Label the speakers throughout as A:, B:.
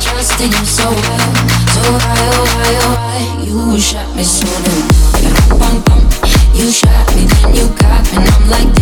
A: trusted you so well. So why, oh why, oh why, you shot me so damn. You, you shot me, then you got me, and I'm like.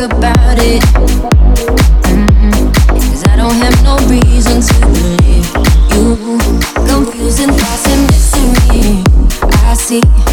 A: about it. Mm-hmm. Cause I don't have no reason to believe you. Confusing thoughts and missing me. I see.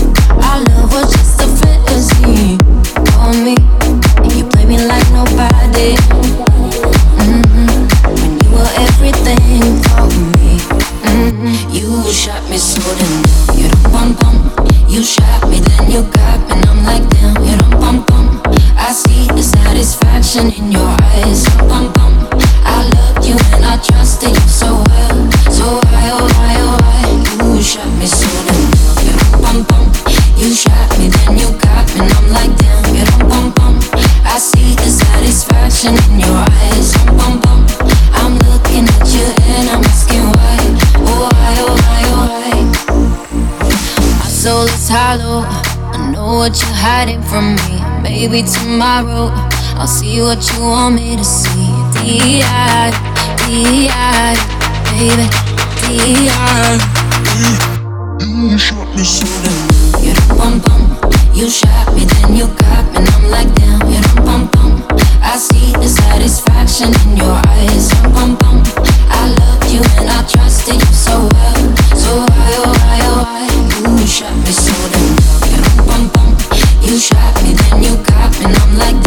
A: it's hollow. I know what you're hiding from me. Maybe tomorrow I'll see what you want me to see. DI, DI, baby, DI. You, you shot me sudden. You don't. You shot me, then you got me, and I'm like damn. You don't. I see the satisfaction in your eyes. Bum bum. You shot me, then you got me, I'm like